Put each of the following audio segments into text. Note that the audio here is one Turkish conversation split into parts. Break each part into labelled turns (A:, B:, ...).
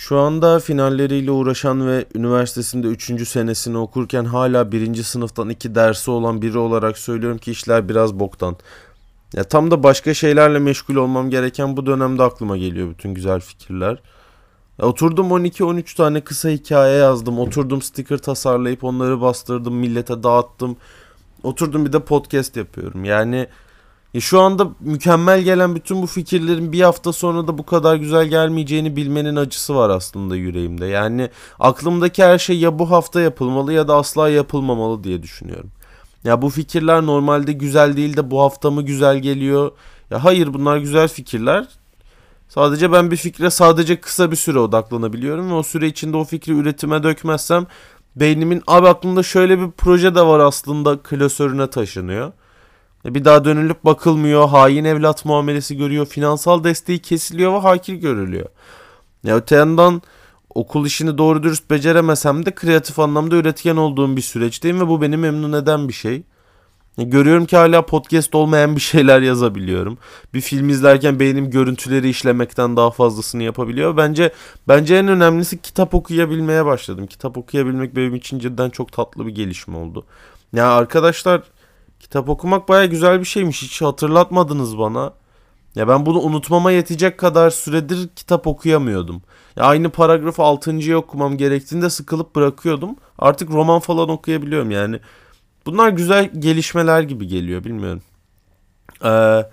A: Şu anda finalleriyle uğraşan ve üniversitesinde 3. senesini okurken hala 1. sınıftan 2 dersi olan biri olarak söylüyorum ki işler biraz boktan. Ya tam da başka şeylerle meşgul olmam gereken bu dönemde aklıma geliyor bütün güzel fikirler. Ya oturdum 12-13 tane kısa hikaye yazdım. Oturdum sticker tasarlayıp onları bastırdım, millete dağıttım. Oturdum bir de podcast yapıyorum. Yani ya şu anda mükemmel gelen bütün bu fikirlerin bir hafta sonra da bu kadar güzel gelmeyeceğini bilmenin acısı var aslında yüreğimde. Yani aklımdaki her şey ya bu hafta yapılmalı ya da asla yapılmamalı diye düşünüyorum. Ya bu fikirler normalde güzel değil de bu hafta mı güzel geliyor? Ya hayır bunlar güzel fikirler. Sadece ben bir fikre sadece kısa bir süre odaklanabiliyorum ve o süre içinde o fikri üretime dökmezsem beynimin abi aklımda şöyle bir proje de var aslında klasörüne taşınıyor. E, bir daha dönülüp bakılmıyor, hain evlat muamelesi görüyor, finansal desteği kesiliyor ve hakir görülüyor. Ya öte yandan okul işini doğru dürüst beceremesem de kreatif anlamda üretken olduğum bir süreçteyim ve bu beni memnun eden bir şey. Görüyorum ki hala podcast olmayan bir şeyler yazabiliyorum. Bir film izlerken beynim görüntüleri işlemekten daha fazlasını yapabiliyor. Bence bence en önemlisi kitap okuyabilmeye başladım. Kitap okuyabilmek benim için cidden çok tatlı bir gelişme oldu. Ya arkadaşlar kitap okumak baya güzel bir şeymiş. Hiç hatırlatmadınız bana. Ya ben bunu unutmama yetecek kadar süredir kitap okuyamıyordum. Ya aynı paragrafı 6. okumam gerektiğinde sıkılıp bırakıyordum. Artık roman falan okuyabiliyorum yani. Bunlar güzel gelişmeler gibi geliyor bilmiyorum. Ee,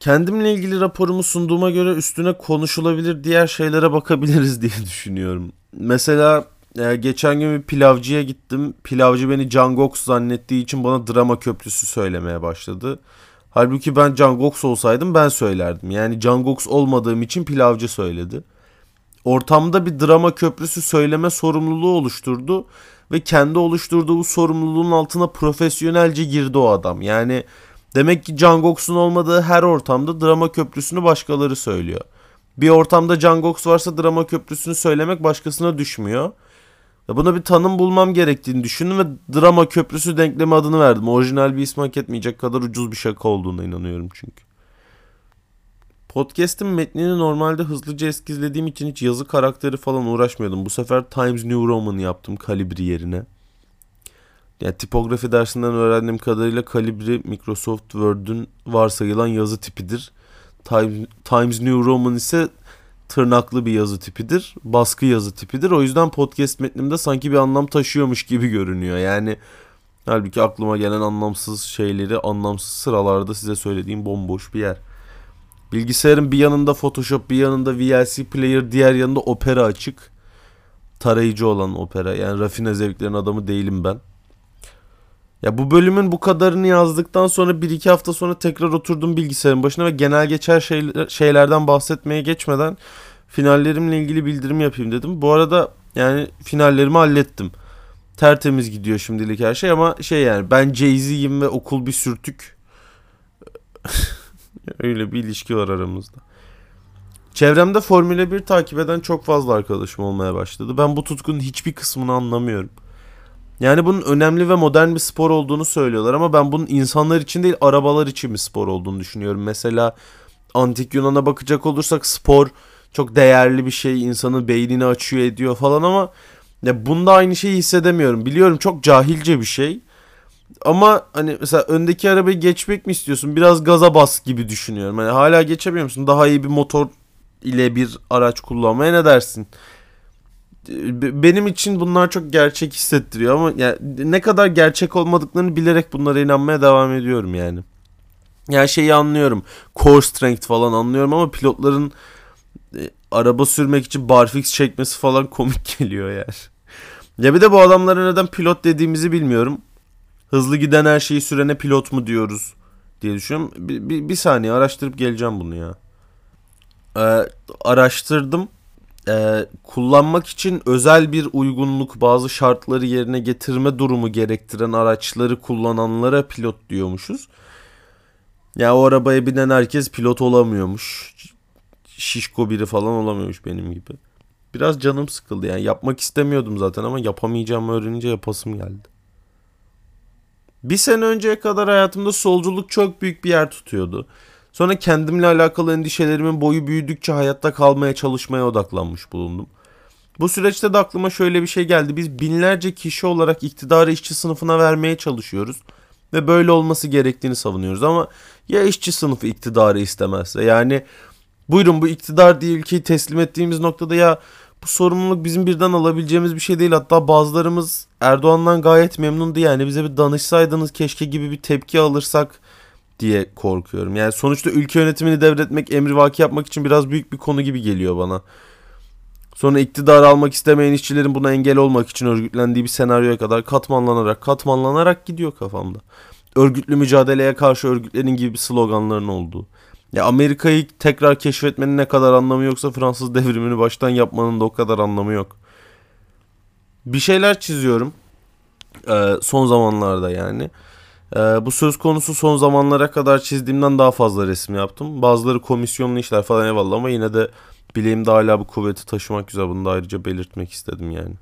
A: kendimle ilgili raporumu sunduğuma göre üstüne konuşulabilir diğer şeylere bakabiliriz diye düşünüyorum. Mesela e, geçen gün bir pilavcıya gittim. Pilavcı beni Cangox zannettiği için bana drama köprüsü söylemeye başladı. Halbuki ben Cangox olsaydım ben söylerdim. Yani Cangox olmadığım için pilavcı söyledi. Ortamda bir drama köprüsü söyleme sorumluluğu oluşturdu ve kendi oluşturduğu sorumluluğun altına profesyonelce girdi o adam. Yani demek ki Cangox'un olmadığı her ortamda drama köprüsünü başkaları söylüyor. Bir ortamda Cangox varsa drama köprüsünü söylemek başkasına düşmüyor. Buna bir tanım bulmam gerektiğini düşündüm ve drama köprüsü denklemi adını verdim. Orijinal bir ismi hak etmeyecek kadar ucuz bir şaka olduğuna inanıyorum çünkü. Podcast'ın metnini normalde hızlıca eskizlediğim için hiç yazı karakteri falan uğraşmıyordum. Bu sefer Times New Roman yaptım Calibri yerine. Yani tipografi dersinden öğrendiğim kadarıyla Calibri Microsoft Word'ün varsayılan yazı tipidir. Times New Roman ise tırnaklı bir yazı tipidir. Baskı yazı tipidir. O yüzden podcast metnimde sanki bir anlam taşıyormuş gibi görünüyor. Yani halbuki aklıma gelen anlamsız şeyleri anlamsız sıralarda size söylediğim bomboş bir yer. Bilgisayarın bir yanında Photoshop, bir yanında VLC Player, diğer yanında Opera açık. Tarayıcı olan Opera. Yani rafine zevklerin adamı değilim ben. Ya bu bölümün bu kadarını yazdıktan sonra bir iki hafta sonra tekrar oturdum bilgisayarın başına ve genel geçer şeyler, şeylerden bahsetmeye geçmeden finallerimle ilgili bildirim yapayım dedim. Bu arada yani finallerimi hallettim. Tertemiz gidiyor şimdilik her şey ama şey yani ben Jay-Z'yim ve okul bir sürtük. Öyle bir ilişki var aramızda. Çevremde Formula 1 takip eden çok fazla arkadaşım olmaya başladı. Ben bu tutkunun hiçbir kısmını anlamıyorum. Yani bunun önemli ve modern bir spor olduğunu söylüyorlar ama ben bunun insanlar için değil arabalar için bir spor olduğunu düşünüyorum. Mesela antik Yunan'a bakacak olursak spor çok değerli bir şey. insanın beynini açıyor ediyor falan ama ya bunda aynı şeyi hissedemiyorum. Biliyorum çok cahilce bir şey. Ama hani mesela öndeki arabayı geçmek mi istiyorsun? Biraz gaza bas gibi düşünüyorum. Hani hala geçemiyor musun? Daha iyi bir motor ile bir araç kullanmaya ne dersin? Benim için bunlar çok gerçek hissettiriyor ama yani ne kadar gerçek olmadıklarını bilerek bunlara inanmaya devam ediyorum yani. Yani şeyi anlıyorum. Core strength falan anlıyorum ama pilotların e, araba sürmek için barfix çekmesi falan komik geliyor yani. Ya bir de bu adamlara neden pilot dediğimizi bilmiyorum. Hızlı giden her şeyi sürene pilot mu diyoruz diye düşünüyorum. Bir, bir, bir saniye araştırıp geleceğim bunu ya. Ee, araştırdım. Ee, kullanmak için özel bir uygunluk bazı şartları yerine getirme durumu gerektiren araçları kullananlara pilot diyormuşuz. Ya o arabaya binen herkes pilot olamıyormuş. Şişko biri falan olamıyormuş benim gibi. Biraz canım sıkıldı yani yapmak istemiyordum zaten ama yapamayacağımı öğrenince yapasım geldi. Bir sene önceye kadar hayatımda solculuk çok büyük bir yer tutuyordu. Sonra kendimle alakalı endişelerimin boyu büyüdükçe hayatta kalmaya çalışmaya odaklanmış bulundum. Bu süreçte de aklıma şöyle bir şey geldi. Biz binlerce kişi olarak iktidarı işçi sınıfına vermeye çalışıyoruz. Ve böyle olması gerektiğini savunuyoruz. Ama ya işçi sınıfı iktidarı istemezse? Yani buyurun bu iktidar diye ülkeyi teslim ettiğimiz noktada ya bu sorumluluk bizim birden alabileceğimiz bir şey değil. Hatta bazılarımız Erdoğan'dan gayet memnundu yani bize bir danışsaydınız keşke gibi bir tepki alırsak diye korkuyorum. Yani sonuçta ülke yönetimini devretmek, emrivaki yapmak için biraz büyük bir konu gibi geliyor bana. Sonra iktidar almak istemeyen işçilerin buna engel olmak için örgütlendiği bir senaryoya kadar katmanlanarak katmanlanarak gidiyor kafamda. Örgütlü mücadeleye karşı örgütlerin gibi sloganların olduğu. Ya Amerika'yı tekrar keşfetmenin ne kadar anlamı yoksa Fransız devrimini baştan yapmanın da o kadar anlamı yok. Bir şeyler çiziyorum. Ee, son zamanlarda yani. Ee, bu söz konusu son zamanlara kadar çizdiğimden daha fazla resim yaptım. Bazıları komisyonlu işler falan eyvallah ama yine de bileğimde hala bu kuvveti taşımak güzel. Bunu da ayrıca belirtmek istedim yani.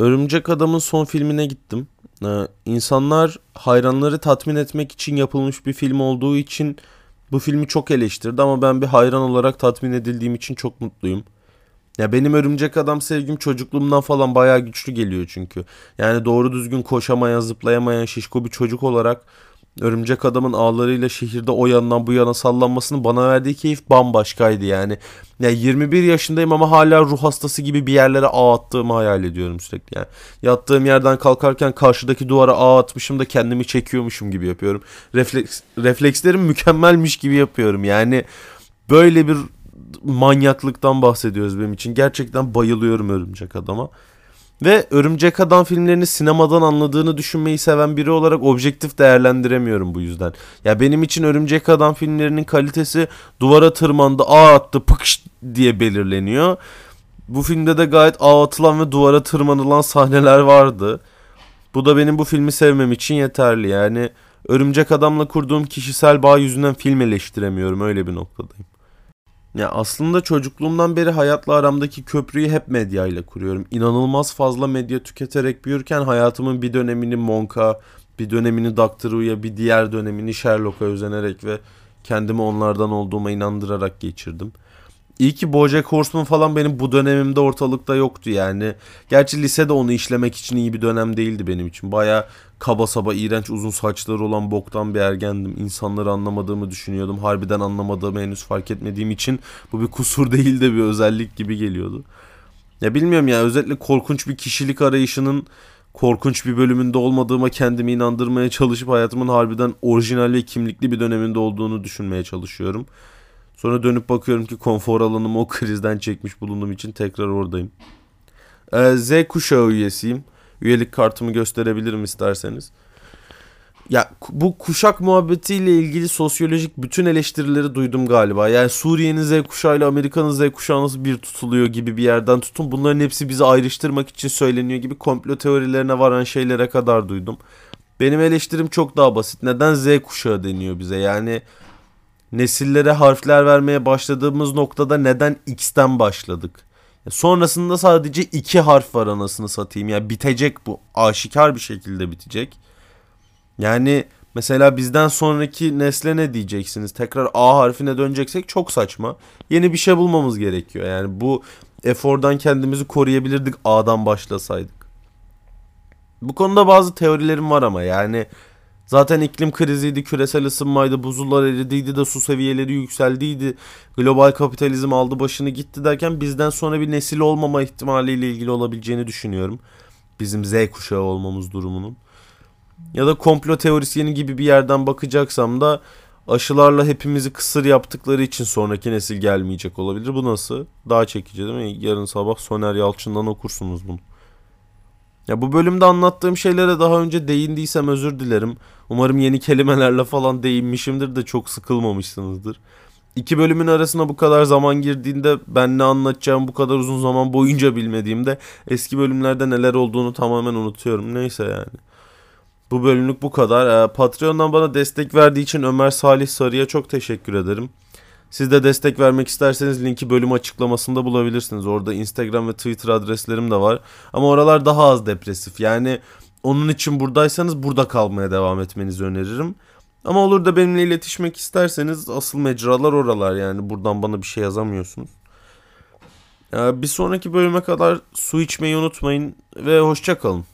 A: Örümcek Adam'ın son filmine gittim. Ee, insanlar hayranları tatmin etmek için yapılmış bir film olduğu için bu filmi çok eleştirdi ama ben bir hayran olarak tatmin edildiğim için çok mutluyum. Ya benim örümcek adam sevgim çocukluğumdan falan bayağı güçlü geliyor çünkü. Yani doğru düzgün koşamayan, zıplayamayan şişko bir çocuk olarak örümcek adamın ağlarıyla şehirde o yandan bu yana sallanmasının bana verdiği keyif bambaşkaydı yani. Ya 21 yaşındayım ama hala ruh hastası gibi bir yerlere ağ attığımı hayal ediyorum sürekli yani. Yattığım yerden kalkarken karşıdaki duvara ağ atmışım da kendimi çekiyormuşum gibi yapıyorum. Refleks, reflekslerim mükemmelmiş gibi yapıyorum yani. Böyle bir manyaklıktan bahsediyoruz benim için. Gerçekten bayılıyorum Örümcek Adam'a. Ve Örümcek Adam filmlerini sinemadan anladığını düşünmeyi seven biri olarak objektif değerlendiremiyorum bu yüzden. Ya benim için Örümcek Adam filmlerinin kalitesi duvara tırmandı, ağ attı, pıkış diye belirleniyor. Bu filmde de gayet ağ atılan ve duvara tırmanılan sahneler vardı. Bu da benim bu filmi sevmem için yeterli. Yani Örümcek Adam'la kurduğum kişisel bağ yüzünden film eleştiremiyorum. Öyle bir noktadayım. Ya aslında çocukluğumdan beri hayatla aramdaki köprüyü hep medya ile kuruyorum. İnanılmaz fazla medya tüketerek büyürken hayatımın bir dönemini Monka, bir dönemini Doctor Who'ya, bir diğer dönemini Sherlock'a özenerek ve kendimi onlardan olduğuma inandırarak geçirdim. İyi ki Bojack Horseman falan benim bu dönemimde ortalıkta yoktu yani. Gerçi lisede onu işlemek için iyi bir dönem değildi benim için. Baya kaba saba iğrenç uzun saçları olan boktan bir ergendim. İnsanları anlamadığımı düşünüyordum. Harbiden anlamadığımı henüz fark etmediğim için bu bir kusur değil de bir özellik gibi geliyordu. Ya bilmiyorum ya özellikle korkunç bir kişilik arayışının korkunç bir bölümünde olmadığıma kendimi inandırmaya çalışıp hayatımın harbiden orijinal ve kimlikli bir döneminde olduğunu düşünmeye çalışıyorum. Sonra dönüp bakıyorum ki konfor alanımı o krizden çekmiş bulunduğum için tekrar oradayım. Ee, Z kuşağı üyesiyim. Üyelik kartımı gösterebilirim isterseniz. Ya bu kuşak muhabbetiyle ilgili sosyolojik bütün eleştirileri duydum galiba. Yani Suriye'nin Z kuşağı ile Amerika'nın Z kuşağı nasıl bir tutuluyor gibi bir yerden tutun. Bunların hepsi bizi ayrıştırmak için söyleniyor gibi komplo teorilerine varan şeylere kadar duydum. Benim eleştirim çok daha basit. Neden Z kuşağı deniyor bize? Yani nesillere harfler vermeye başladığımız noktada neden X'ten başladık? Sonrasında sadece iki harf var anasını satayım. Yani bitecek bu. Aşikar bir şekilde bitecek. Yani mesela bizden sonraki nesle ne diyeceksiniz? Tekrar A harfine döneceksek çok saçma. Yeni bir şey bulmamız gerekiyor. Yani bu efordan kendimizi koruyabilirdik A'dan başlasaydık. Bu konuda bazı teorilerim var ama yani Zaten iklim kriziydi, küresel ısınmaydı, buzullar eridiydi de su seviyeleri yükseldiydi. Global kapitalizm aldı başını gitti derken bizden sonra bir nesil olmama ihtimaliyle ilgili olabileceğini düşünüyorum. Bizim Z kuşağı olmamız durumunun. Ya da komplo teorisyeni gibi bir yerden bakacaksam da aşılarla hepimizi kısır yaptıkları için sonraki nesil gelmeyecek olabilir. Bu nasıl? Daha çekici değil mi? Yarın sabah Soner Yalçın'dan okursunuz bunu. Ya bu bölümde anlattığım şeylere daha önce değindiysem özür dilerim. Umarım yeni kelimelerle falan değinmişimdir de çok sıkılmamışsınızdır. İki bölümün arasına bu kadar zaman girdiğinde ben ne anlatacağım bu kadar uzun zaman boyunca bilmediğimde eski bölümlerde neler olduğunu tamamen unutuyorum. Neyse yani. Bu bölümlük bu kadar. Ee, Patreon'dan bana destek verdiği için Ömer Salih Sarı'ya çok teşekkür ederim. Siz de destek vermek isterseniz linki bölüm açıklamasında bulabilirsiniz. Orada Instagram ve Twitter adreslerim de var. Ama oralar daha az depresif. Yani onun için buradaysanız burada kalmaya devam etmenizi öneririm. Ama olur da benimle iletişmek isterseniz asıl mecralar oralar yani buradan bana bir şey yazamıyorsunuz. Ya bir sonraki bölüme kadar su içmeyi unutmayın ve hoşça kalın.